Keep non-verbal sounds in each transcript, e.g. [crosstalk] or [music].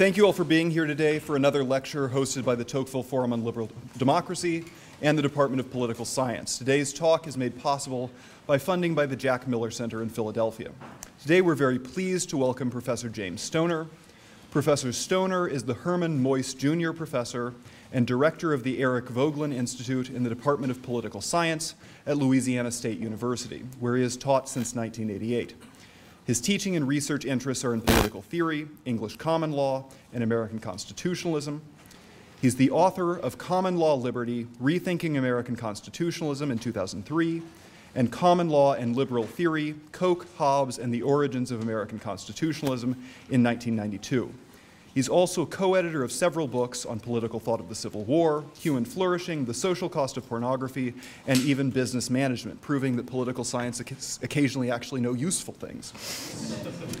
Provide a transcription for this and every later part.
Thank you all for being here today for another lecture hosted by the Tocqueville Forum on Liberal Democracy and the Department of Political Science. Today's talk is made possible by funding by the Jack Miller Center in Philadelphia. Today we're very pleased to welcome Professor James Stoner. Professor Stoner is the Herman Moyse Jr. Professor and Director of the Eric Voegelin Institute in the Department of Political Science at Louisiana State University, where he has taught since 1988. His teaching and research interests are in political theory, English common law, and American constitutionalism. He's the author of Common Law Liberty Rethinking American Constitutionalism in 2003 and Common Law and Liberal Theory Coke, Hobbes, and the Origins of American Constitutionalism in 1992. He's also co editor of several books on political thought of the Civil War, human flourishing, the social cost of pornography, and even business management, proving that political science occasionally actually know useful things.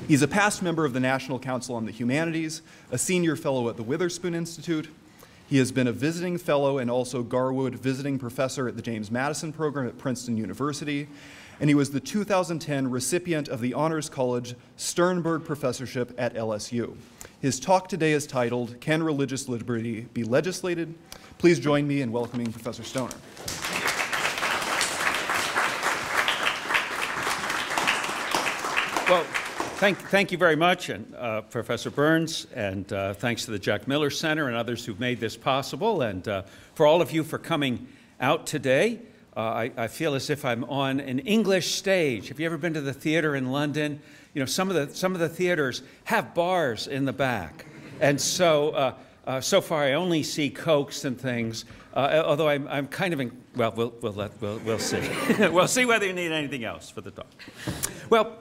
He's a past member of the National Council on the Humanities, a senior fellow at the Witherspoon Institute. He has been a visiting fellow and also Garwood visiting professor at the James Madison program at Princeton University, and he was the 2010 recipient of the Honors College Sternberg Professorship at LSU. His talk today is titled, Can Religious Liberty Be Legislated? Please join me in welcoming Professor Stoner. Well, thank, thank you very much, and uh, Professor Burns, and uh, thanks to the Jack Miller Center and others who've made this possible, and uh, for all of you for coming out today. Uh, I, I, feel as if I'm on an English stage. Have you ever been to the theater in London? you know, some of the, some of the theaters have bars in the back. And so, uh, uh, so far I only see Cokes and things, uh, although I'm, I'm kind of, in, well, we'll, we'll, let, we'll, we'll see. [laughs] we'll see whether you need anything else for the talk. Well,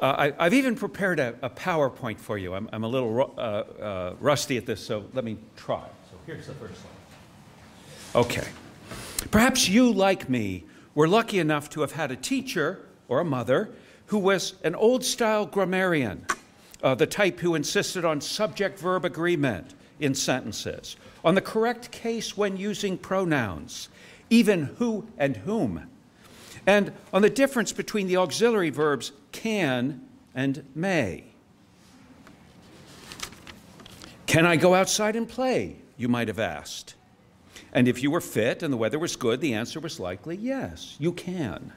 uh, I, have even prepared a, a, PowerPoint for you. I'm, I'm a little uh, uh, rusty at this, so let me try. So here's the first slide. Okay. Perhaps you, like me, were lucky enough to have had a teacher or a mother who was an old style grammarian, uh, the type who insisted on subject verb agreement in sentences, on the correct case when using pronouns, even who and whom, and on the difference between the auxiliary verbs can and may. Can I go outside and play? You might have asked. And if you were fit and the weather was good, the answer was likely yes, you can.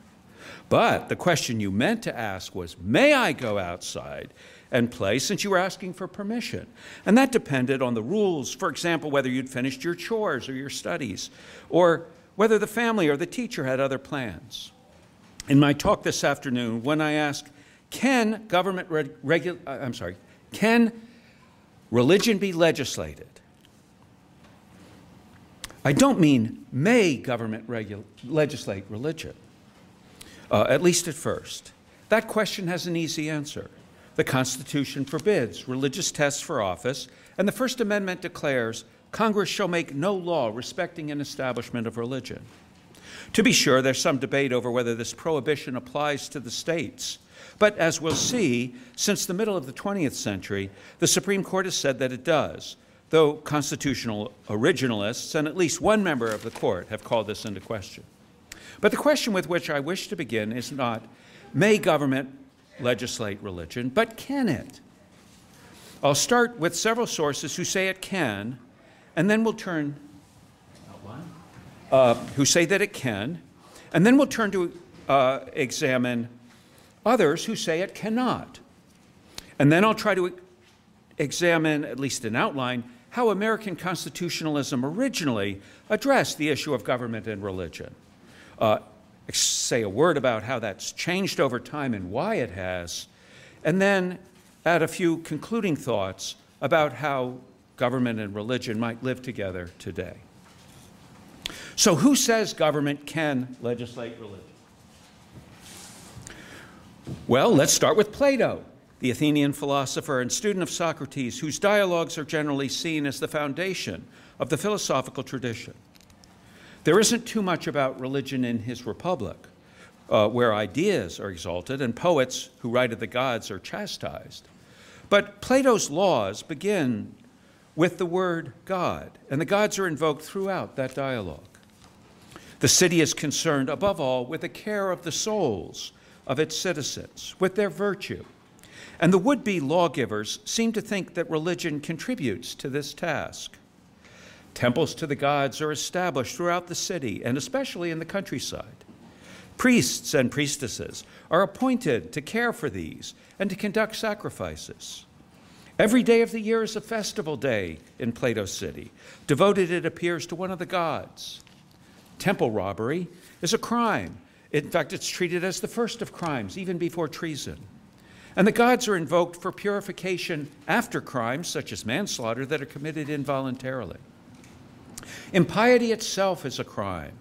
But the question you meant to ask was, May I go outside and play since you were asking for permission? And that depended on the rules, for example, whether you'd finished your chores or your studies, or whether the family or the teacher had other plans. In my talk this afternoon, when I asked, Can government regu- uh, I'm sorry, can religion be legislated? I don't mean may government legislate religion uh, at least at first. That question has an easy answer. The Constitution forbids religious tests for office, and the First Amendment declares Congress shall make no law respecting an establishment of religion. To be sure, there's some debate over whether this prohibition applies to the states. But as we'll see, since the middle of the 20th century, the Supreme Court has said that it does, though constitutional originalists and at least one member of the court have called this into question. But the question with which I wish to begin is not may government legislate religion, but can it? I'll start with several sources who say it can, and then we'll turn, uh, who say that it can, and then we'll turn to uh, examine others who say it cannot. And then I'll try to examine, at least in outline, how American constitutionalism originally addressed the issue of government and religion uh, say a word about how that's changed over time and why it has, and then add a few concluding thoughts about how government and religion might live together today. So, who says government can legislate religion? Well, let's start with Plato, the Athenian philosopher and student of Socrates, whose dialogues are generally seen as the foundation of the philosophical tradition. There isn't too much about religion in his Republic, uh, where ideas are exalted and poets who write of the gods are chastised. But Plato's laws begin with the word God, and the gods are invoked throughout that dialogue. The city is concerned, above all, with the care of the souls of its citizens, with their virtue, And the would be lawgivers seem to think that religion contributes to this task. Temples to the gods are established throughout the city and especially in the countryside. Priests and priestesses are appointed to care for these and to conduct sacrifices. Every day of the year is a festival day in Plato City, devoted, it appears, to one of the gods. Temple robbery is a crime. In fact, it's treated as the first of crimes, even before treason. And the gods are invoked for purification after crimes, such as manslaughter, that are committed involuntarily. Impiety itself is a crime,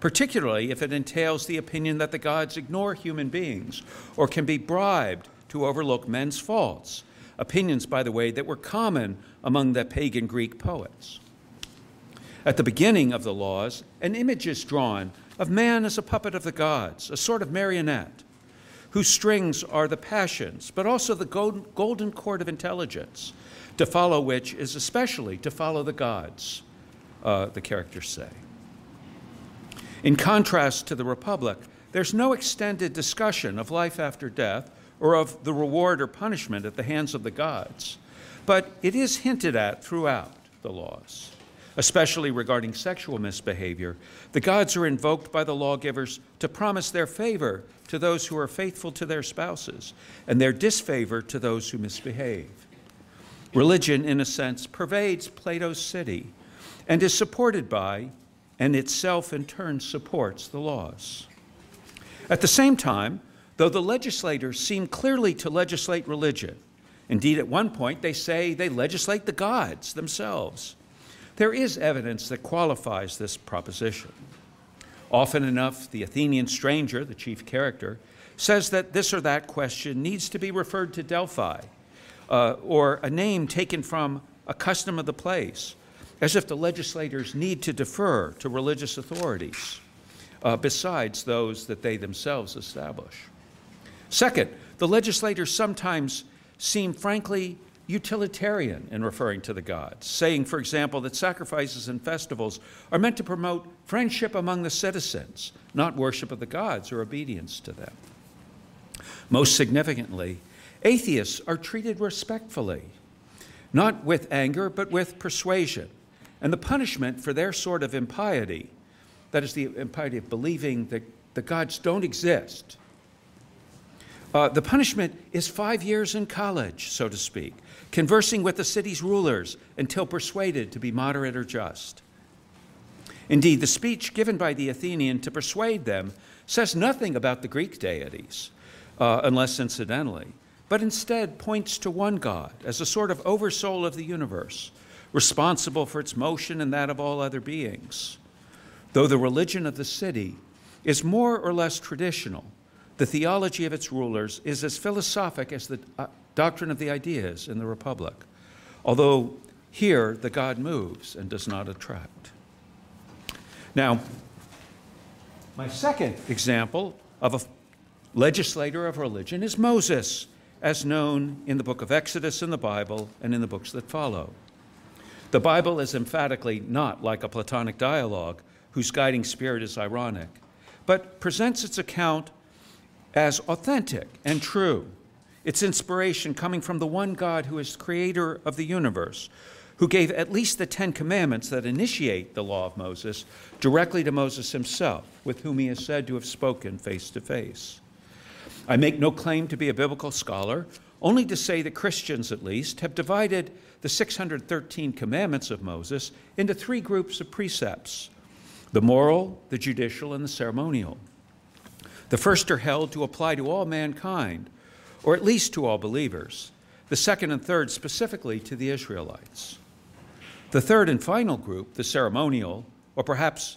particularly if it entails the opinion that the gods ignore human beings or can be bribed to overlook men's faults. Opinions, by the way, that were common among the pagan Greek poets. At the beginning of the laws, an image is drawn of man as a puppet of the gods, a sort of marionette, whose strings are the passions, but also the golden cord of intelligence, to follow which is especially to follow the gods uh, the characters say. In contrast to the Republic, there's no extended discussion of life after death or of the reward or punishment at the hands of the gods, but it is hinted at throughout the laws. Especially regarding sexual misbehavior, the gods are invoked by the lawgivers to promise their favor to those who are faithful to their spouses and their disfavor to those who misbehave. Religion, in a sense, pervades Plato's city and is supported by, and itself in turn supports, the laws. At the same time, though the legislators seem clearly to legislate religion, indeed, at one point they say they legislate the gods themselves, there is evidence that qualifies this proposition. Often enough, the Athenian stranger, the chief character, says that this or that question needs to be referred to Delphi, uh, or a name taken from a custom of the place, as if the legislators need to defer to religious authorities uh, besides those that they themselves establish. Second, the legislators sometimes seem frankly utilitarian in referring to the gods, saying, for example, that sacrifices and festivals are meant to promote friendship among the citizens, not worship of the gods or obedience to them. Most significantly, atheists are treated respectfully, not with anger, but with persuasion. And the punishment for their sort of impiety, that is the impiety of believing that the gods don't exist, uh, the punishment is five years in college, so to speak, conversing with the city's rulers until persuaded to be moderate or just. Indeed, the speech given by the Athenian to persuade them says nothing about the Greek deities, uh, unless incidentally, but instead points to one God as a sort of oversoul of the universe, responsible for its motion and that of all other beings. Though the religion of the city is more or less traditional, the theology of its rulers is as philosophic as the uh, doctrine of the ideas in the Republic, although here the God moves and does not attract. Now, my second example of a legislator of religion is Moses, as known in the book of Exodus in the Bible and in the books that follow. The Bible is emphatically not like a Platonic dialogue whose guiding spirit is ironic, but presents its account as authentic and true. Its inspiration coming from the one God who is creator of the universe, who gave at least the Ten Commandments that initiate the law of Moses directly to Moses himself, with whom he is said to have spoken face to face. I make no claim to be a biblical scholar, only to say that Christians, at least, have divided the 613 commandments of Moses into three groups of precepts the moral, the judicial, and the ceremonial. The first are held to apply to all mankind, or at least to all believers, the second and third specifically to the Israelites. The third and final group, the ceremonial, or perhaps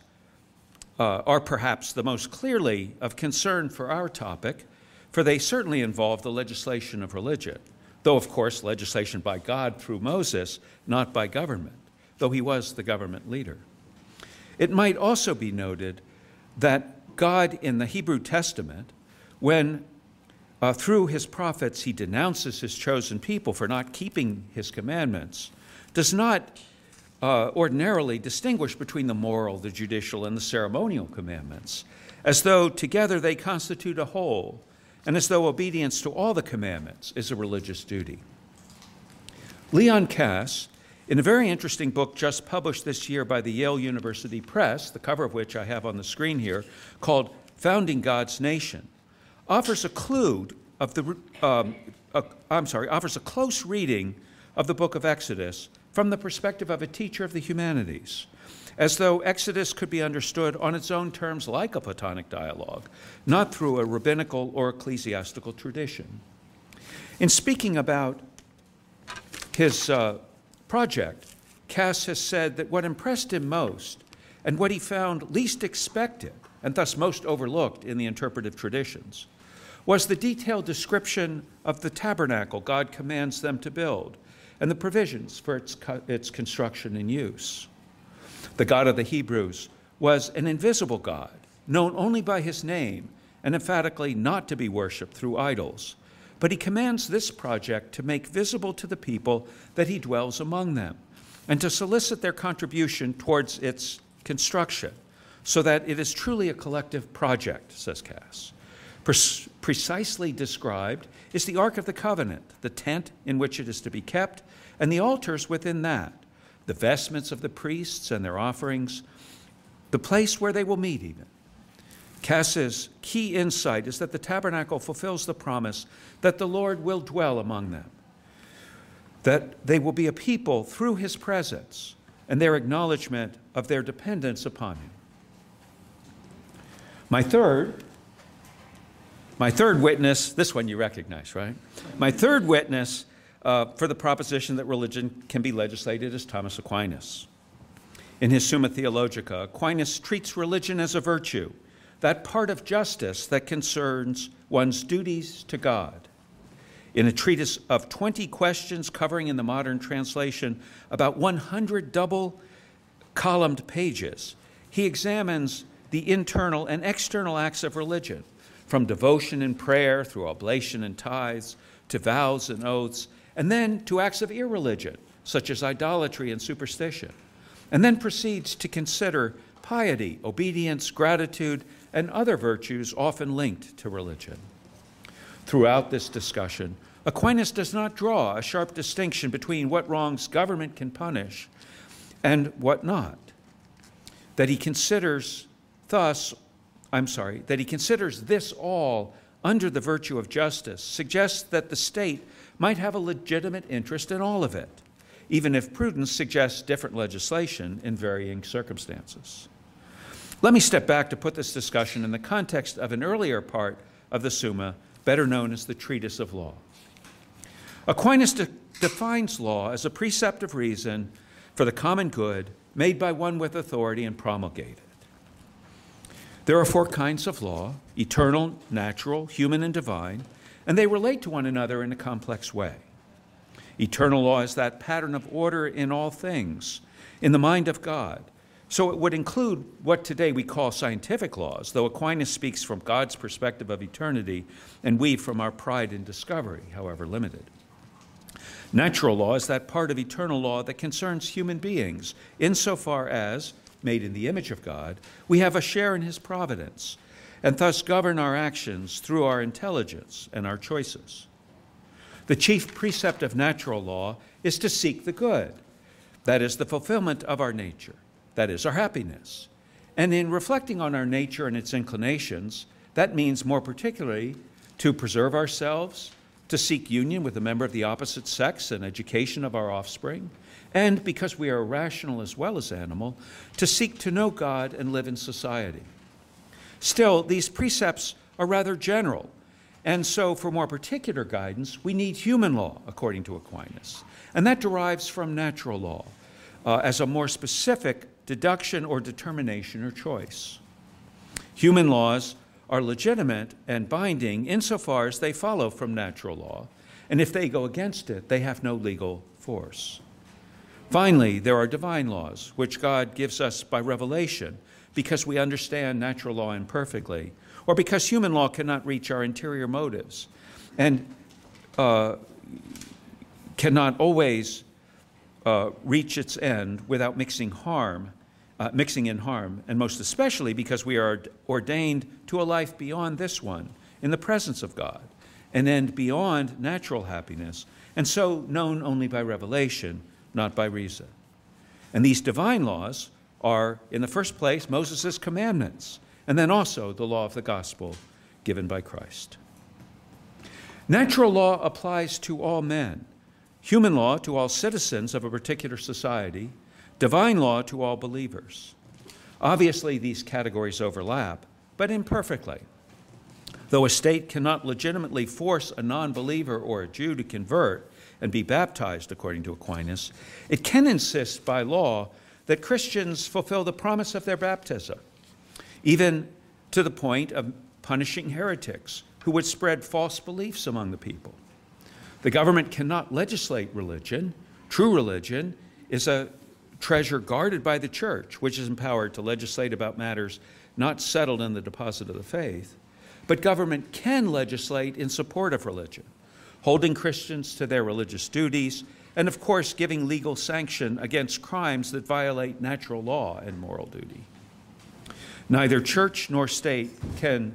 uh, are perhaps the most clearly of concern for our topic, for they certainly involve the legislation of religion, though, of course, legislation by God through Moses, not by government, though he was the government leader. It might also be noted that God in the Hebrew Testament, when uh, through his prophets he denounces his chosen people for not keeping his commandments, does not uh, ordinarily distinguish between the moral, the judicial, and the ceremonial commandments, as though together they constitute a whole and as though obedience to all the commandments is a religious duty. Leon Kass, in a very interesting book just published this year by the Yale University Press, the cover of which I have on the screen here, called Founding God's Nation, offers a clue of the, um, a, I'm sorry, offers a close reading of the book of Exodus from the perspective of a teacher of the humanities, as though Exodus could be understood on its own terms like a Platonic dialogue, not through a rabbinical or ecclesiastical tradition. In speaking about his uh, project, Kass has said that what impressed him most and what he found least expected, and thus most overlooked in the interpretive traditions, was the detailed description of the tabernacle God commands them to build and the provisions for its, its construction and use. The God of the Hebrews was an invisible God, known only by his name and emphatically not to be worshiped through idols. But he commands this project to make visible to the people that he dwells among them and to solicit their contribution towards its construction so that it is truly a collective project, says Kass. Pre- precisely described is the Ark of the Covenant, the tent in which it is to be kept, and the altars within that, the vestments of the priests and their offerings, the place where they will meet, even. Kass's key insight is that the tabernacle fulfills the promise that the Lord will dwell among them, that they will be a people through his presence and their acknowledgement of their dependence upon him. My third my third witness, this one you recognize, right? My third witness uh, for the proposition that religion can be legislated is Thomas Aquinas. In his Summa Theologica, Aquinas treats religion as a virtue, that part of justice that concerns one's duties to God. In a treatise of 20 questions covering in the modern translation about 100 double columned pages, he examines the internal and external acts of religion from devotion and prayer through oblation and tithes to vows and oaths, and then to acts of irreligion, such as idolatry and superstition, and then proceeds to consider piety, obedience, gratitude, and other virtues often linked to religion. Throughout this discussion, Aquinas does not draw a sharp distinction between what wrongs government can punish and what not. That he considers thus I'm sorry, that he considers this all under the virtue of justice suggests that the state might have a legitimate interest in all of it, even if prudence suggests different legislation in varying circumstances. Let me step back to put this discussion in the context of an earlier part of the Summa, better known as the Treatise of Law. Aquinas de- defines law as a precept of reason for the common good made by one with authority and promulgated. There are four kinds of law eternal, natural, human, and divine, and they relate to one another in a complex way. Eternal law is that pattern of order in all things, in the mind of God. So it would include what today we call scientific laws, though Aquinas speaks from God's perspective of eternity, and we from our pride in discovery, however limited. Natural law is that part of eternal law that concerns human beings, insofar as made in the image of God, we have a share in his providence and thus govern our actions through our intelligence and our choices. The chief precept of natural law is to seek the good, that is, the fulfillment of our nature, that is, our happiness. And in reflecting on our nature and its inclinations, that means more particularly to preserve ourselves, to seek union with a member of the opposite sex and education of our offspring, and because we are rational as well as animal, to seek to know God and live in society. Still, these precepts are rather general, and so for more particular guidance, we need human law, according to Aquinas, and that derives from natural law uh, as a more specific deduction or determination or choice. Human laws are legitimate and binding insofar as they follow from natural law, and if they go against it, they have no legal force. Finally, there are divine laws, which God gives us by revelation because we understand natural law imperfectly, or because human law cannot reach our interior motives and uh, cannot always uh, reach its end without mixing harm, uh, mixing in harm, and most especially because we are ordained to a life beyond this one in the presence of God, and end beyond natural happiness, and so known only by revelation, not by reason. And these divine laws are, in the first place, Moses' commandments, and then also the law of the gospel given by Christ. Natural law applies to all men, human law to all citizens of a particular society, divine law to all believers. Obviously, these categories overlap, but imperfectly. Though a state cannot legitimately force a non believer or a Jew to convert and be baptized, according to Aquinas, it can insist by law that Christians fulfill the promise of their baptism, even to the point of punishing heretics who would spread false beliefs among the people. The government cannot legislate religion. True religion is a treasure guarded by the church, which is empowered to legislate about matters not settled in the deposit of the faith. But government can legislate in support of religion, holding Christians to their religious duties, and of course, giving legal sanction against crimes that violate natural law and moral duty. Neither church nor state can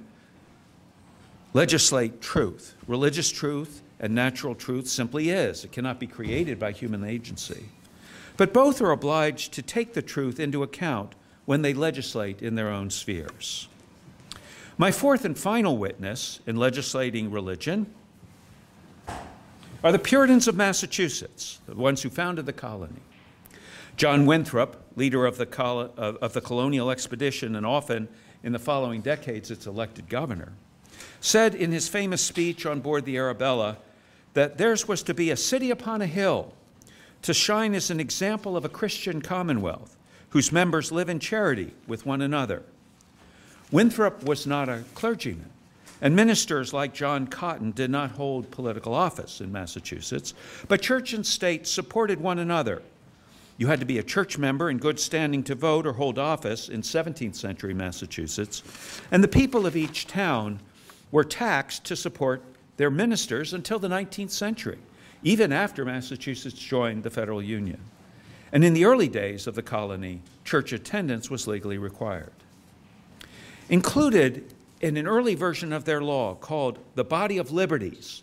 legislate truth. Religious truth and natural truth simply is, it cannot be created by human agency. But both are obliged to take the truth into account when they legislate in their own spheres. My fourth and final witness in legislating religion are the Puritans of Massachusetts, the ones who founded the colony. John Winthrop, leader of the, col- of the colonial expedition and often in the following decades its elected governor, said in his famous speech on board the Arabella that theirs was to be a city upon a hill, to shine as an example of a Christian commonwealth whose members live in charity with one another. Winthrop was not a clergyman, and ministers like John Cotton did not hold political office in Massachusetts, but church and state supported one another. You had to be a church member in good standing to vote or hold office in 17th century Massachusetts, and the people of each town were taxed to support their ministers until the 19th century, even after Massachusetts joined the federal union. And in the early days of the colony, church attendance was legally required. Included in an early version of their law called the Body of Liberties,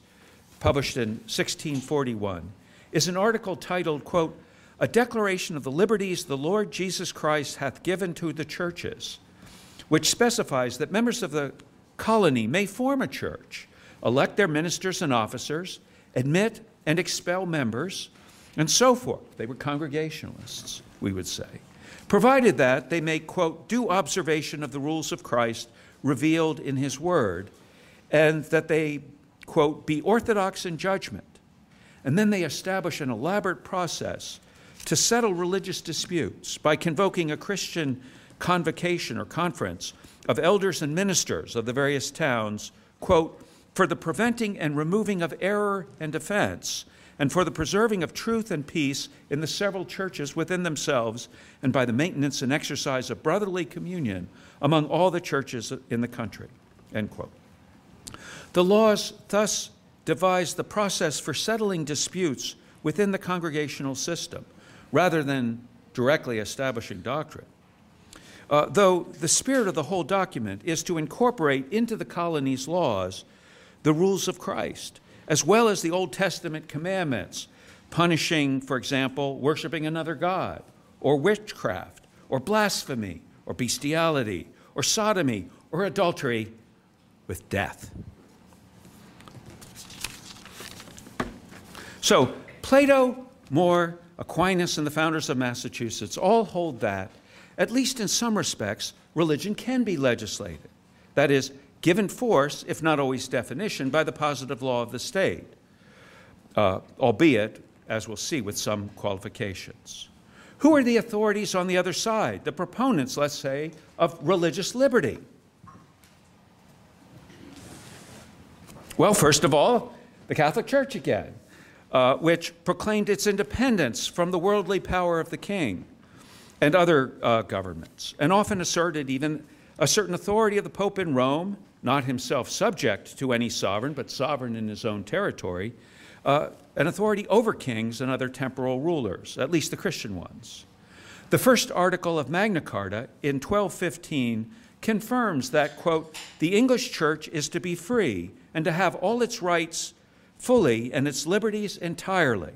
published in 1641, is an article titled, quote, A Declaration of the Liberties the Lord Jesus Christ hath given to the churches, which specifies that members of the colony may form a church, elect their ministers and officers, admit and expel members, and so forth. They were Congregationalists, we would say, provided that they make, quote, due observation of the rules of Christ revealed in His Word, and that they, quote, be orthodox in judgment. And then they establish an elaborate process to settle religious disputes by convoking a Christian convocation or conference of elders and ministers of the various towns, quote, for the preventing and removing of error and offense, and for the preserving of truth and peace in the several churches within themselves, and by the maintenance and exercise of brotherly communion among all the churches in the country. End quote. The laws thus devise the process for settling disputes within the congregational system, rather than directly establishing doctrine. Uh, though the spirit of the whole document is to incorporate into the colony's laws the rules of Christ, as well as the Old Testament commandments, punishing, for example, worshiping another God, or witchcraft, or blasphemy, or bestiality, or sodomy, or adultery with death. So, Plato, Moses, Aquinas, and the founders of Massachusetts all hold that at least in some respects, religion can be legislated. That is, given force, if not always definition, by the positive law of the state, uh, albeit, as we'll see, with some qualifications. Who are the authorities on the other side, the proponents, let's say, of religious liberty? Well, first of all, the Catholic Church again, uh, which proclaimed its independence from the worldly power of the king and other uh, governments, and often asserted even a certain authority of the Pope in Rome, not himself subject to any sovereign, but sovereign in his own territory, uh, an authority over kings and other temporal rulers, at least the Christian ones. The first article of Magna Carta in 1215 confirms that, quote, the English church is to be free and to have all its rights fully and its liberties entirely.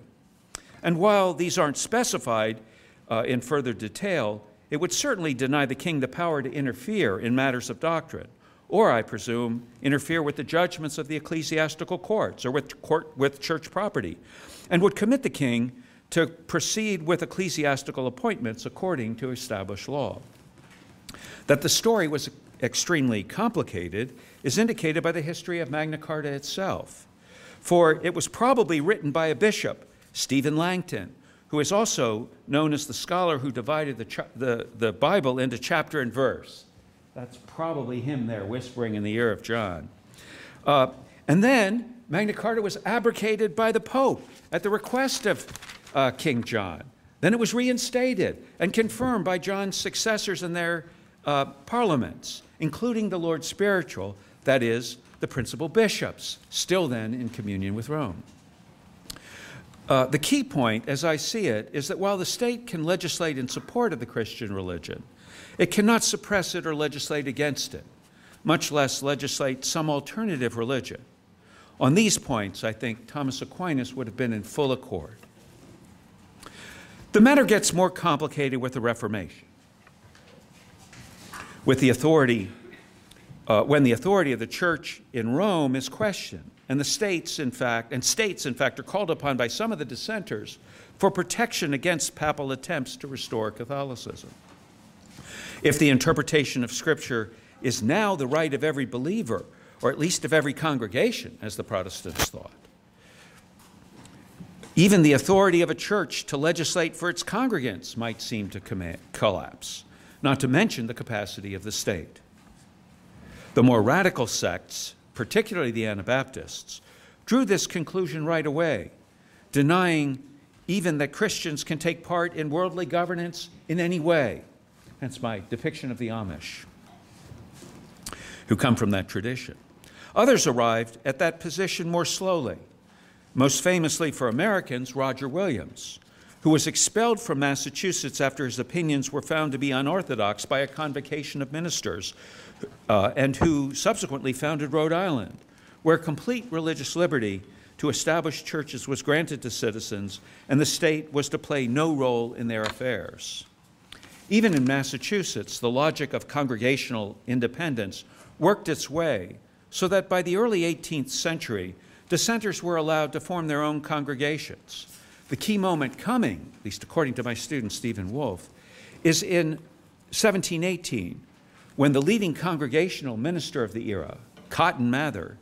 And while these aren't specified uh, in further detail, it would certainly deny the king the power to interfere in matters of doctrine, or, I presume, interfere with the judgments of the ecclesiastical courts or with, court, with church property, and would commit the king to proceed with ecclesiastical appointments according to established law. That the story was extremely complicated is indicated by the history of Magna Carta itself, for it was probably written by a bishop, Stephen Langton, who is also known as the scholar who divided the, the, the Bible into chapter and verse. That's probably him there whispering in the ear of John. Uh, and then Magna Carta was abrogated by the Pope at the request of uh, King John. Then it was reinstated and confirmed by John's successors in their uh, parliaments, including the Lord Spiritual, that is, the principal bishops, still then in communion with Rome. Uh, the key point, as I see it, is that while the state can legislate in support of the Christian religion, it cannot suppress it or legislate against it, much less legislate some alternative religion. On these points, I think Thomas Aquinas would have been in full accord. The matter gets more complicated with the Reformation. With the authority, uh, when the authority of the church in Rome is questioned, and the states, in fact, and states, in fact, are called upon by some of the dissenters for protection against papal attempts to restore Catholicism. If the interpretation of Scripture is now the right of every believer, or at least of every congregation, as the Protestants thought, even the authority of a church to legislate for its congregants might seem to collapse, not to mention the capacity of the state. The more radical sects particularly the Anabaptists, drew this conclusion right away, denying even that Christians can take part in worldly governance in any way. Hence my depiction of the Amish, who come from that tradition. Others arrived at that position more slowly. Most famously for Americans, Roger Williams, who was expelled from Massachusetts after his opinions were found to be unorthodox by a convocation of ministers uh, and who subsequently founded Rhode Island, where complete religious liberty to establish churches was granted to citizens, and the state was to play no role in their affairs. Even in Massachusetts, the logic of congregational independence worked its way so that by the early 18th century, dissenters were allowed to form their own congregations. The key moment coming, at least according to my student Stephen Wolfe, is in 1718 when the leading congregational minister of the era, Cotton Mather,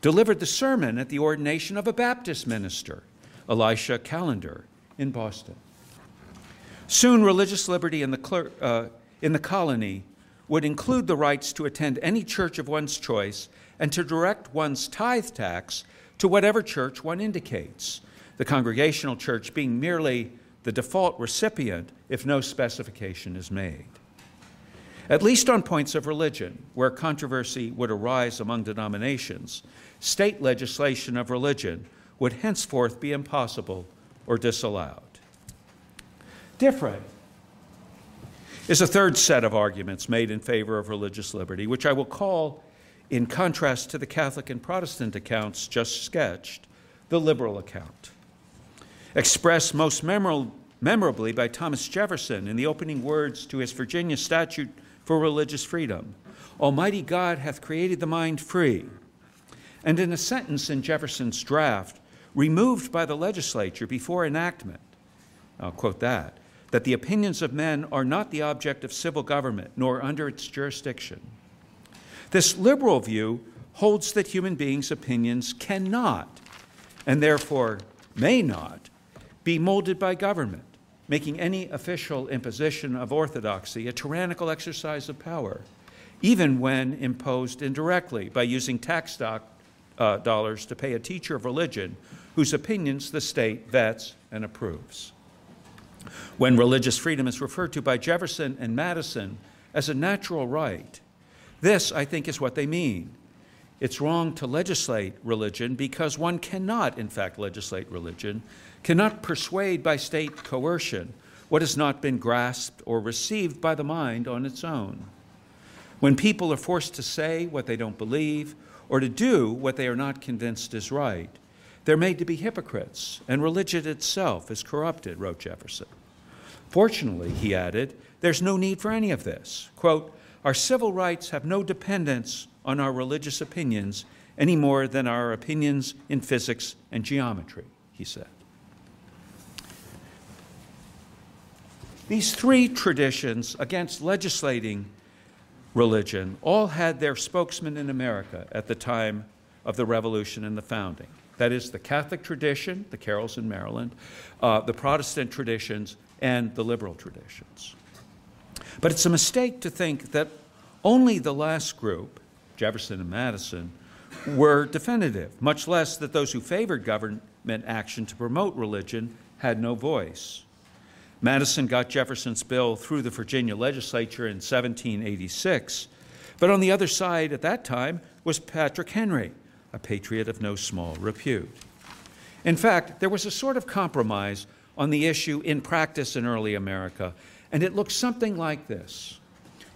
delivered the sermon at the ordination of a Baptist minister, Elisha Callender, in Boston. Soon, religious liberty in the, uh, in the colony would include the rights to attend any church of one's choice and to direct one's tithe tax to whatever church one indicates, the congregational church being merely the default recipient if no specification is made at least on points of religion, where controversy would arise among denominations, state legislation of religion would henceforth be impossible or disallowed. Different is a third set of arguments made in favor of religious liberty, which I will call, in contrast to the Catholic and Protestant accounts just sketched, the liberal account. Expressed most memorably by Thomas Jefferson in the opening words to his Virginia Statute for religious freedom. Almighty God hath created the mind free. And in a sentence in Jefferson's draft, removed by the legislature before enactment, I'll quote that, that the opinions of men are not the object of civil government, nor under its jurisdiction. This liberal view holds that human beings' opinions cannot, and therefore may not, be molded by government making any official imposition of orthodoxy a tyrannical exercise of power, even when imposed indirectly by using tax doc, uh, dollars to pay a teacher of religion whose opinions the state vets and approves. When religious freedom is referred to by Jefferson and Madison as a natural right, this, I think, is what they mean. It's wrong to legislate religion because one cannot, in fact, legislate religion cannot persuade by state coercion what has not been grasped or received by the mind on its own. When people are forced to say what they don't believe or to do what they are not convinced is right, they're made to be hypocrites, and religion itself is corrupted, wrote Jefferson. Fortunately, he added, there's no need for any of this. Quote, our civil rights have no dependence on our religious opinions any more than our opinions in physics and geometry, he said. These three traditions against legislating religion all had their spokesman in America at the time of the Revolution and the founding. That is, the Catholic tradition, the Carrolls in Maryland, uh, the Protestant traditions, and the liberal traditions. But it's a mistake to think that only the last group, Jefferson and Madison, were definitive, much less that those who favored government action to promote religion had no voice. Madison got Jefferson's bill through the Virginia legislature in 1786, but on the other side at that time was Patrick Henry, a patriot of no small repute. In fact, there was a sort of compromise on the issue in practice in early America, and it looked something like this.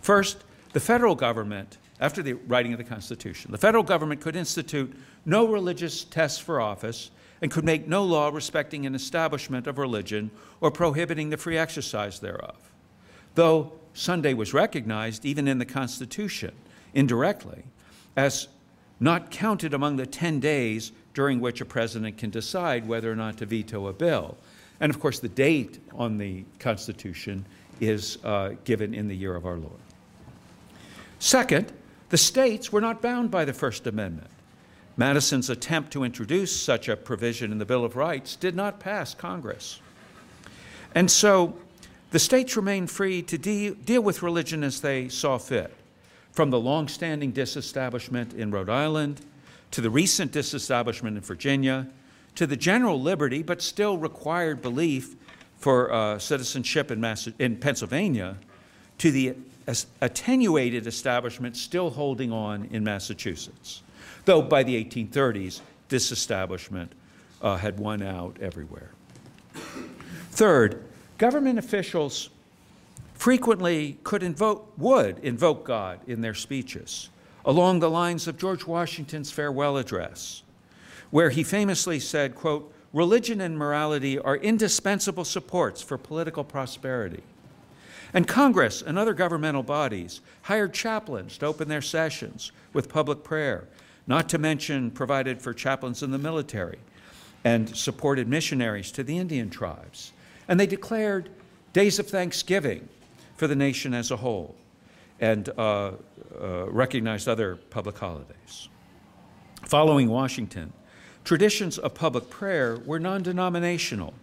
First, the federal government, after the writing of the Constitution, the federal government could institute no religious tests for office and could make no law respecting an establishment of religion or prohibiting the free exercise thereof. Though Sunday was recognized, even in the Constitution, indirectly, as not counted among the 10 days during which a president can decide whether or not to veto a bill. And of course, the date on the Constitution is uh, given in the year of our Lord. Second, the states were not bound by the First Amendment. Madison's attempt to introduce such a provision in the Bill of Rights did not pass Congress. And so the states remained free to de- deal with religion as they saw fit, from the long-standing disestablishment in Rhode Island to the recent disestablishment in Virginia to the general liberty but still required belief for uh, citizenship in, Mass- in Pennsylvania to the attenuated establishment still holding on in Massachusetts though by the 1830s, disestablishment uh, had won out everywhere. Third, government officials frequently could invoke, would invoke God in their speeches, along the lines of George Washington's farewell address, where he famously said, quote, religion and morality are indispensable supports for political prosperity. And Congress and other governmental bodies hired chaplains to open their sessions with public prayer not to mention provided for chaplains in the military and supported missionaries to the Indian tribes. And they declared days of thanksgiving for the nation as a whole and uh, uh, recognized other public holidays. Following Washington, traditions of public prayer were non denominational.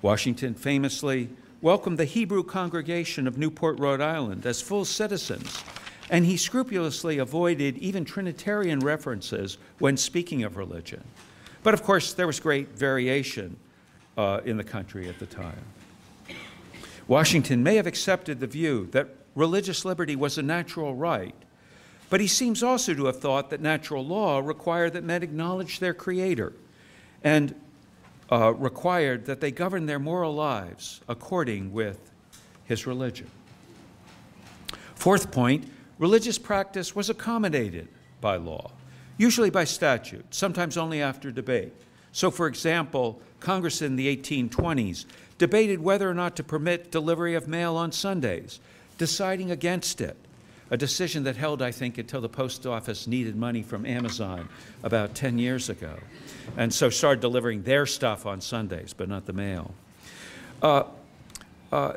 Washington famously welcomed the Hebrew congregation of Newport, Rhode Island, as full citizens and he scrupulously avoided even Trinitarian references when speaking of religion. But of course, there was great variation uh, in the country at the time. Washington may have accepted the view that religious liberty was a natural right, but he seems also to have thought that natural law required that men acknowledge their Creator and uh, required that they govern their moral lives according with his religion. Fourth point religious practice was accommodated by law, usually by statute, sometimes only after debate. So, for example, Congress in the 1820s debated whether or not to permit delivery of mail on Sundays, deciding against it. A decision that held, I think, until the post office needed money from Amazon about 10 years ago. And so started delivering their stuff on Sundays, but not the mail. Uh, uh,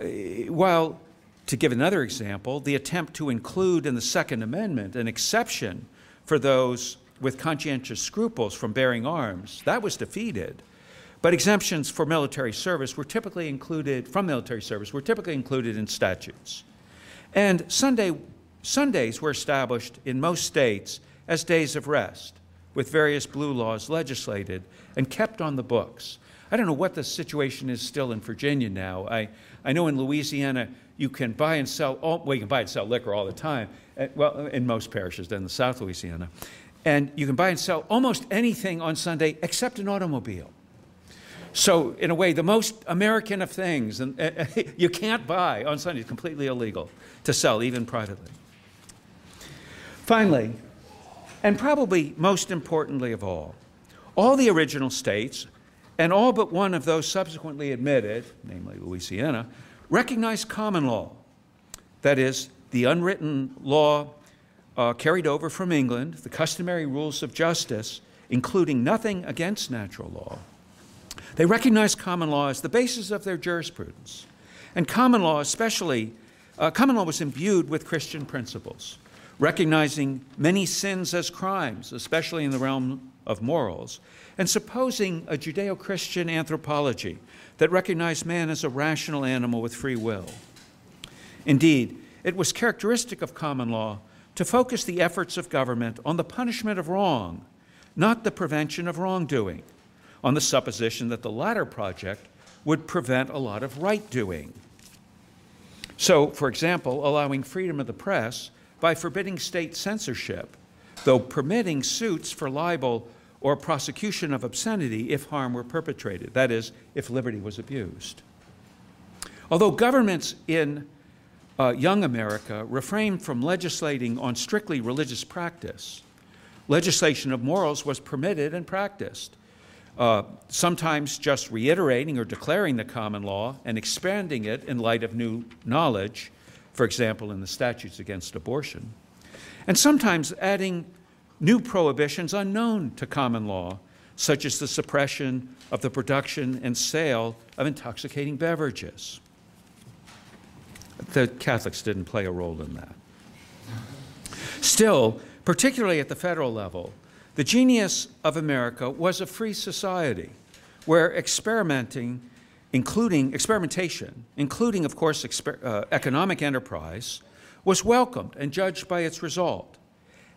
while to give another example, the attempt to include in the Second Amendment an exception for those with conscientious scruples from bearing arms, that was defeated. But exemptions for military service were typically included, from military service, were typically included in statutes. And Sunday, Sundays were established in most states as days of rest, with various blue laws legislated and kept on the books. I don't know what the situation is still in Virginia now. I, I know in Louisiana you can buy and sell, all, well, you can buy and sell liquor all the time, uh, well, in most parishes in the South Louisiana. And you can buy and sell almost anything on Sunday except an automobile. So, in a way, the most American of things, and uh, [laughs] you can't buy on Sunday, it's completely illegal to sell, even privately. Finally, and probably most importantly of all, all the original states and all but one of those subsequently admitted, namely Louisiana, recognized common law. That is, the unwritten law uh, carried over from England, the customary rules of justice, including nothing against natural law. They recognized common law as the basis of their jurisprudence. And common law, especially, uh, common law was imbued with Christian principles, recognizing many sins as crimes, especially in the realm of morals, and supposing a Judeo Christian anthropology that recognized man as a rational animal with free will. Indeed, it was characteristic of common law to focus the efforts of government on the punishment of wrong, not the prevention of wrongdoing, on the supposition that the latter project would prevent a lot of right doing. So, for example, allowing freedom of the press by forbidding state censorship, though permitting suits for libel or prosecution of obscenity if harm were perpetrated, that is, if liberty was abused. Although governments in uh, young America refrained from legislating on strictly religious practice, legislation of morals was permitted and practiced, uh, sometimes just reiterating or declaring the common law and expanding it in light of new knowledge, for example, in the statutes against abortion, and sometimes adding new prohibitions unknown to common law, such as the suppression of the production and sale of intoxicating beverages. The Catholics didn't play a role in that. Still, particularly at the federal level, the genius of America was a free society where experimenting, including experimentation, including, of course, exper- uh, economic enterprise, was welcomed and judged by its result.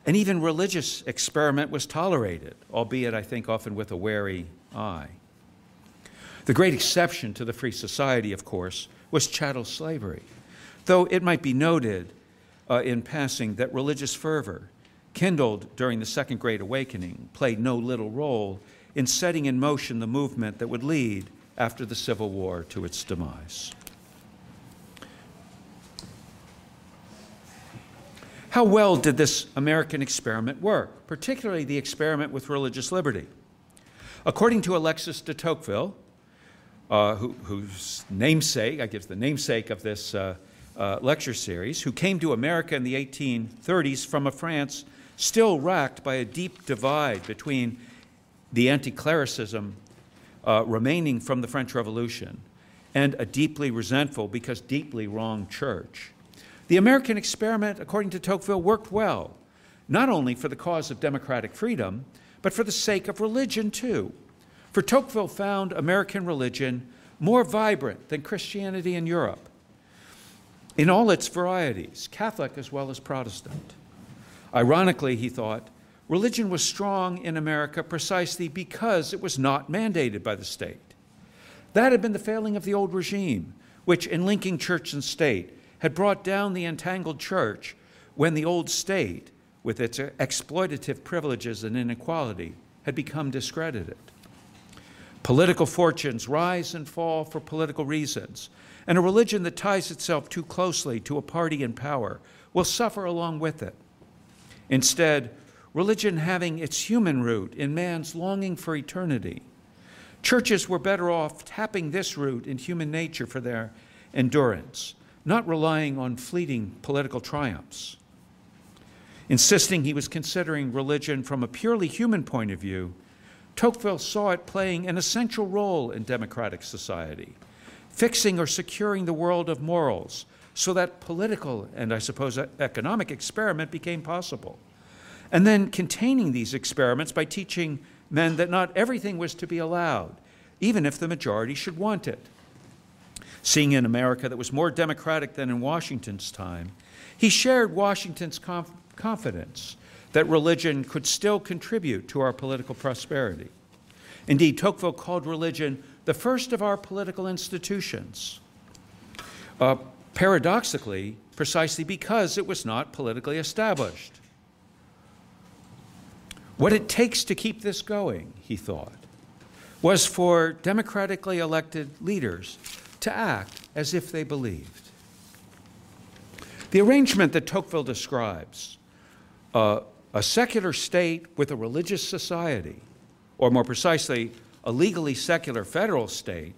And even religious experiment was tolerated, albeit, I think, often with a wary eye. The great exception to the free society, of course, was chattel slavery, though it might be noted uh, in passing that religious fervor kindled during the Second Great Awakening, played no little role in setting in motion the movement that would lead after the Civil War to its demise. How well did this American experiment work, particularly the experiment with religious liberty? According to Alexis de Tocqueville, uh, who, whose namesake, I guess the namesake of this uh, uh, lecture series, who came to America in the 1830s from a France still racked by a deep divide between the anti clericism uh, remaining from the French Revolution and a deeply resentful, because deeply wrong, church. The American experiment, according to Tocqueville, worked well, not only for the cause of democratic freedom, but for the sake of religion too. For Tocqueville found American religion more vibrant than Christianity in Europe in all its varieties, Catholic as well as Protestant. Ironically, he thought, religion was strong in America precisely because it was not mandated by the state. That had been the failing of the old regime, which, in linking church and state, had brought down the entangled church when the old state, with its exploitative privileges and inequality, had become discredited. Political fortunes rise and fall for political reasons, and a religion that ties itself too closely to a party in power will suffer along with it. Instead, religion having its human root in man's longing for eternity. Churches were better off tapping this root in human nature for their endurance, not relying on fleeting political triumphs. Insisting he was considering religion from a purely human point of view, Tocqueville saw it playing an essential role in democratic society, fixing or securing the world of morals so that political and I suppose economic experiment became possible. And then containing these experiments by teaching men that not everything was to be allowed, even if the majority should want it. Seeing an America that was more democratic than in Washington's time, he shared Washington's conf- confidence that religion could still contribute to our political prosperity. Indeed, Tocqueville called religion the first of our political institutions. Uh, paradoxically, precisely because it was not politically established. What it takes to keep this going, he thought, was for democratically elected leaders to act as if they believed. The arrangement that Tocqueville describes uh, a secular state with a religious society, or more precisely, a legally secular federal state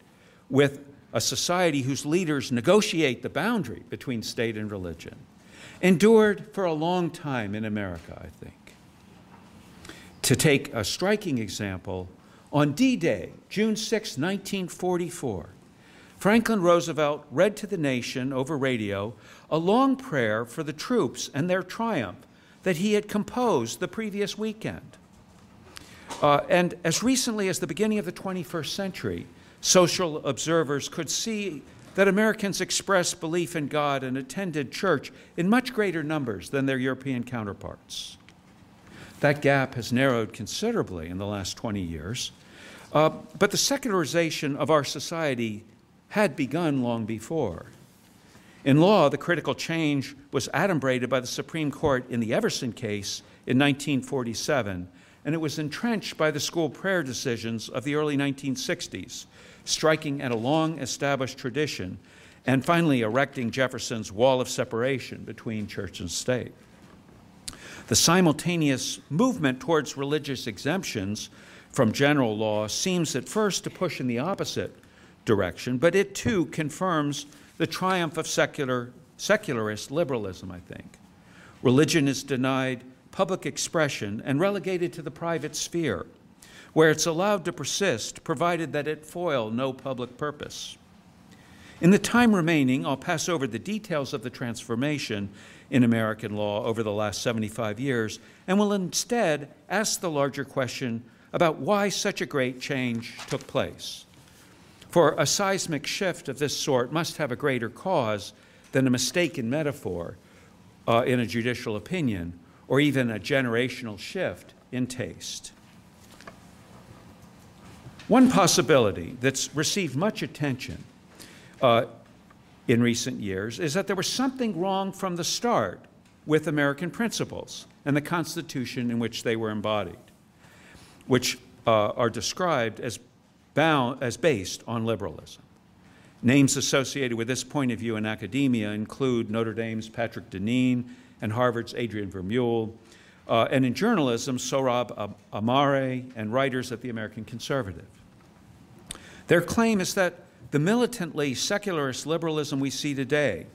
with a society whose leaders negotiate the boundary between state and religion, endured for a long time in America, I think. To take a striking example, on D Day, June 6, 1944, Franklin Roosevelt read to the nation over radio a long prayer for the troops and their triumph that he had composed the previous weekend. Uh, and as recently as the beginning of the 21st century, social observers could see that Americans expressed belief in God and attended church in much greater numbers than their European counterparts. That gap has narrowed considerably in the last 20 years. Uh, but the secularization of our society had begun long before. In law, the critical change was adumbrated by the Supreme Court in the Everson case in 1947, and it was entrenched by the school prayer decisions of the early 1960s, striking at a long established tradition and finally erecting Jefferson's wall of separation between church and state. The simultaneous movement towards religious exemptions from general law seems at first to push in the opposite direction, but it too confirms the triumph of secular, secularist liberalism, I think. Religion is denied public expression and relegated to the private sphere, where it's allowed to persist, provided that it foil no public purpose. In the time remaining, I'll pass over the details of the transformation in American law over the last 75 years and will instead ask the larger question about why such a great change took place. For a seismic shift of this sort must have a greater cause than a mistaken metaphor uh, in a judicial opinion or even a generational shift in taste. One possibility that's received much attention uh, in recent years is that there was something wrong from the start with American principles and the Constitution in which they were embodied which uh, are described as, bound, as based on liberalism. Names associated with this point of view in academia include Notre Dame's Patrick Deneen and Harvard's Adrian Vermeule, uh, and in journalism, Sohrab Ahmari and writers at the American Conservative. Their claim is that the militantly secularist liberalism we see today,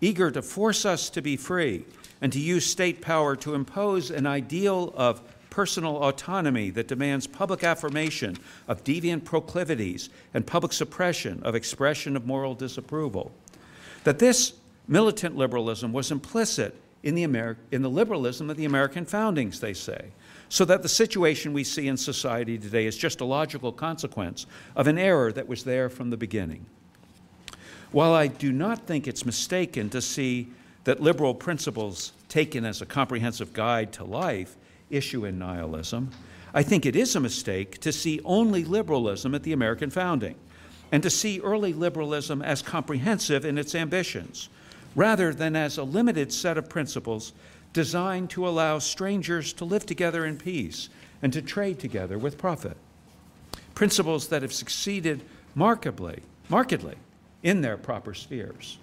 eager to force us to be free and to use state power to impose an ideal of personal autonomy that demands public affirmation of deviant proclivities and public suppression of expression of moral disapproval. That this militant liberalism was implicit in the, Ameri- in the liberalism of the American foundings, they say, so that the situation we see in society today is just a logical consequence of an error that was there from the beginning. While I do not think it's mistaken to see that liberal principles taken as a comprehensive guide to life issue in nihilism. I think it is a mistake to see only liberalism at the American founding and to see early liberalism as comprehensive in its ambitions, rather than as a limited set of principles designed to allow strangers to live together in peace and to trade together with profit. Principles that have succeeded markedly, markedly in their proper spheres.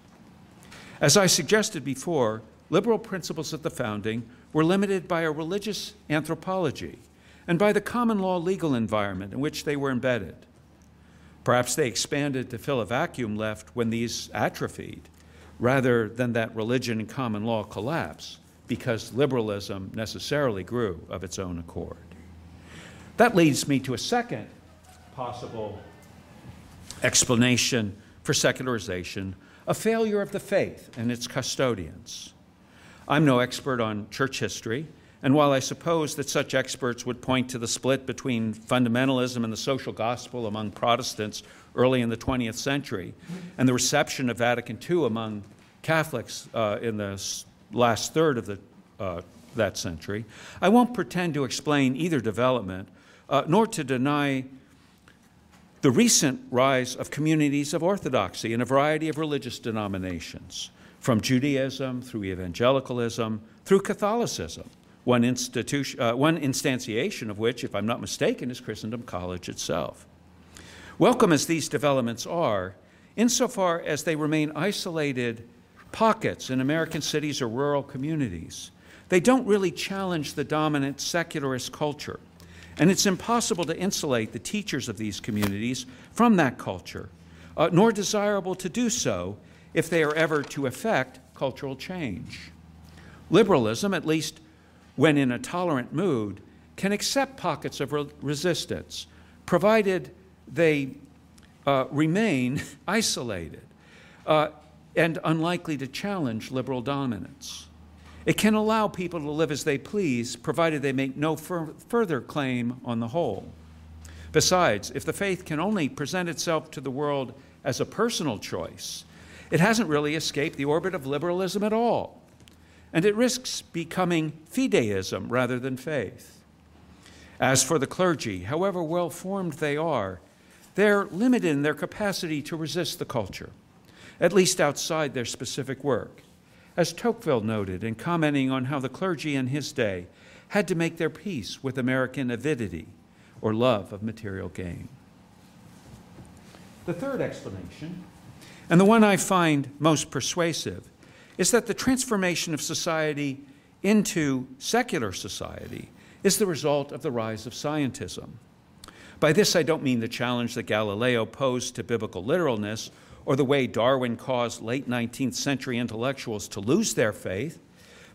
As I suggested before, liberal principles at the founding were limited by a religious anthropology and by the common law legal environment in which they were embedded. Perhaps they expanded to fill a vacuum left when these atrophied, rather than that religion and common law collapse because liberalism necessarily grew of its own accord. That leads me to a second possible explanation for secularization a failure of the faith and its custodians. I'm no expert on church history, and while I suppose that such experts would point to the split between fundamentalism and the social gospel among Protestants early in the 20th century, and the reception of Vatican II among Catholics uh, in the last third of the, uh, that century, I won't pretend to explain either development, uh, nor to deny the recent rise of communities of orthodoxy in a variety of religious denominations from Judaism through evangelicalism through Catholicism, one, institution, uh, one instantiation of which, if I'm not mistaken, is Christendom College itself. Welcome as these developments are, insofar as they remain isolated pockets in American cities or rural communities, they don't really challenge the dominant secularist culture. And it's impossible to insulate the teachers of these communities from that culture, uh, nor desirable to do so if they are ever to effect cultural change. Liberalism, at least when in a tolerant mood, can accept pockets of re resistance, provided they uh, remain [laughs] isolated uh, and unlikely to challenge liberal dominance. It can allow people to live as they please, provided they make no fur further claim on the whole. Besides, if the faith can only present itself to the world as a personal choice, it hasn't really escaped the orbit of liberalism at all, and it risks becoming fideism rather than faith. As for the clergy, however well formed they are, they're limited in their capacity to resist the culture, at least outside their specific work. As Tocqueville noted in commenting on how the clergy in his day had to make their peace with American avidity or love of material gain. The third explanation, and the one I find most persuasive, is that the transformation of society into secular society is the result of the rise of scientism. By this, I don't mean the challenge that Galileo posed to biblical literalness or the way Darwin caused late 19th century intellectuals to lose their faith,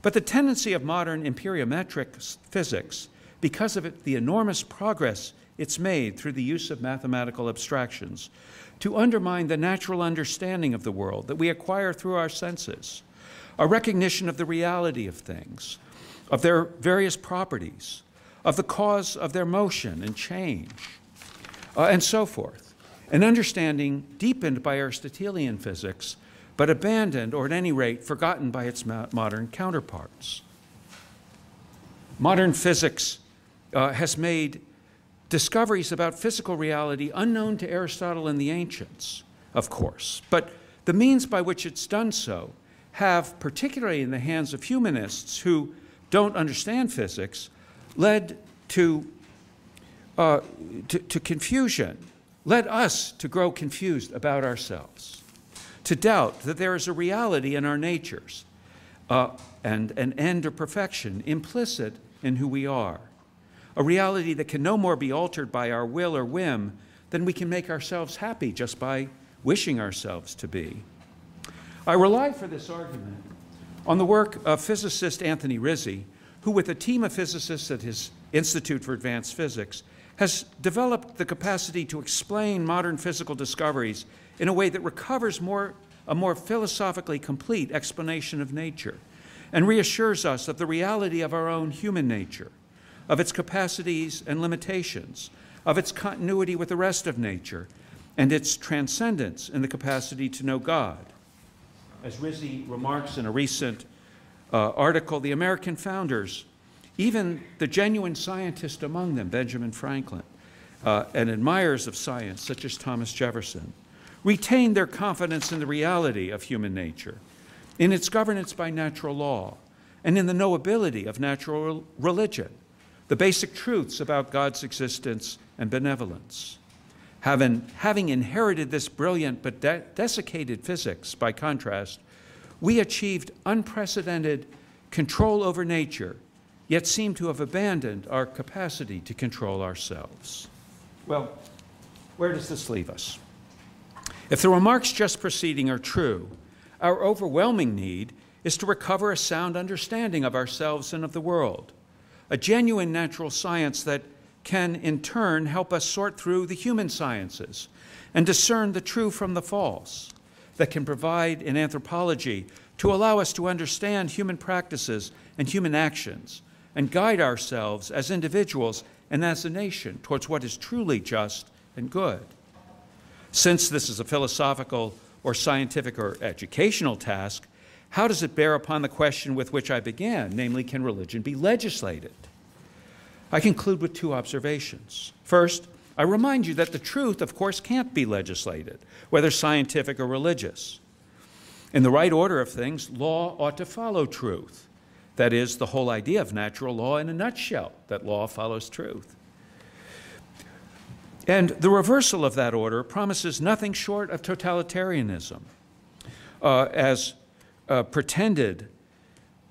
but the tendency of modern empiriometric physics, because of it, the enormous progress it's made through the use of mathematical abstractions, to undermine the natural understanding of the world that we acquire through our senses, a recognition of the reality of things, of their various properties, of the cause of their motion and change, uh, and so forth an understanding deepened by Aristotelian physics, but abandoned, or at any rate, forgotten by its modern counterparts. Modern physics uh, has made discoveries about physical reality unknown to Aristotle and the ancients, of course, but the means by which it's done so have, particularly in the hands of humanists who don't understand physics, led to, uh, to, to confusion led us to grow confused about ourselves, to doubt that there is a reality in our natures uh, and an end or perfection implicit in who we are, a reality that can no more be altered by our will or whim than we can make ourselves happy just by wishing ourselves to be. I rely for this argument on the work of physicist Anthony Rizzi, who, with a team of physicists at his Institute for Advanced Physics, has developed the capacity to explain modern physical discoveries in a way that recovers more, a more philosophically complete explanation of nature and reassures us of the reality of our own human nature, of its capacities and limitations, of its continuity with the rest of nature, and its transcendence in the capacity to know God. As Rizzi remarks in a recent uh, article, the American founders even the genuine scientist among them, Benjamin Franklin, uh, and admirers of science, such as Thomas Jefferson, retained their confidence in the reality of human nature, in its governance by natural law, and in the knowability of natural religion, the basic truths about God's existence and benevolence. Having, having inherited this brilliant but de desiccated physics, by contrast, we achieved unprecedented control over nature yet seem to have abandoned our capacity to control ourselves. Well, where does this leave us? If the remarks just preceding are true, our overwhelming need is to recover a sound understanding of ourselves and of the world, a genuine natural science that can, in turn, help us sort through the human sciences and discern the true from the false, that can provide in anthropology to allow us to understand human practices and human actions and guide ourselves as individuals and as a nation towards what is truly just and good. Since this is a philosophical or scientific or educational task, how does it bear upon the question with which I began, namely, can religion be legislated? I conclude with two observations. First, I remind you that the truth, of course, can't be legislated, whether scientific or religious. In the right order of things, law ought to follow truth. That is the whole idea of natural law in a nutshell, that law follows truth. And the reversal of that order promises nothing short of totalitarianism, uh, as uh, pretended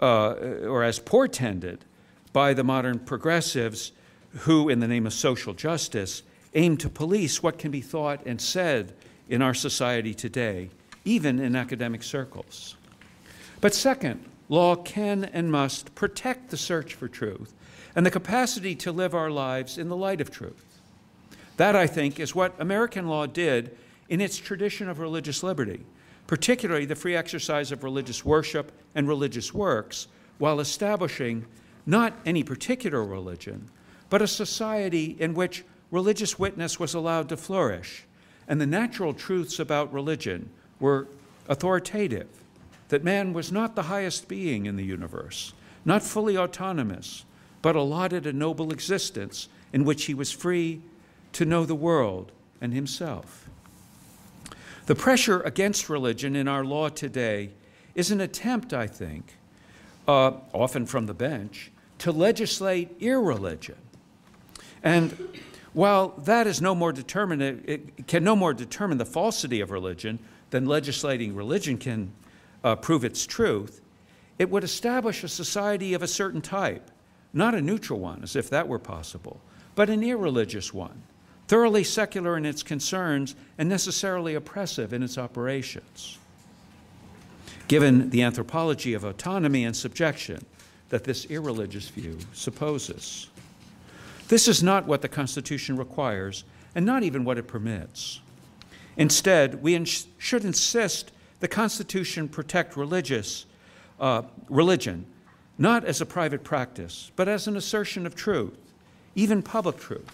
uh, or as portended by the modern progressives who, in the name of social justice, aim to police what can be thought and said in our society today, even in academic circles. But second, law can and must protect the search for truth and the capacity to live our lives in the light of truth. That, I think, is what American law did in its tradition of religious liberty, particularly the free exercise of religious worship and religious works, while establishing not any particular religion, but a society in which religious witness was allowed to flourish, and the natural truths about religion were authoritative, that man was not the highest being in the universe, not fully autonomous, but allotted a noble existence in which he was free to know the world and himself. The pressure against religion in our law today is an attempt, I think, uh, often from the bench, to legislate irreligion. And while that is no more it can no more determine the falsity of religion than legislating religion can uh, prove its truth, it would establish a society of a certain type, not a neutral one, as if that were possible, but an irreligious one, thoroughly secular in its concerns and necessarily oppressive in its operations. Given the anthropology of autonomy and subjection that this irreligious view supposes. This is not what the Constitution requires, and not even what it permits. Instead, we ins- should insist the Constitution protect religious uh, religion, not as a private practice, but as an assertion of truth, even public truth,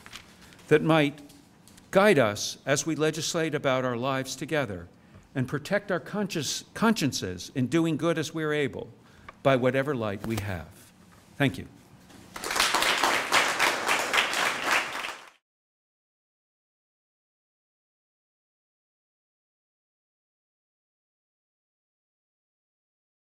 that might guide us as we legislate about our lives together and protect our conscious, consciences in doing good as we're able by whatever light we have. Thank you.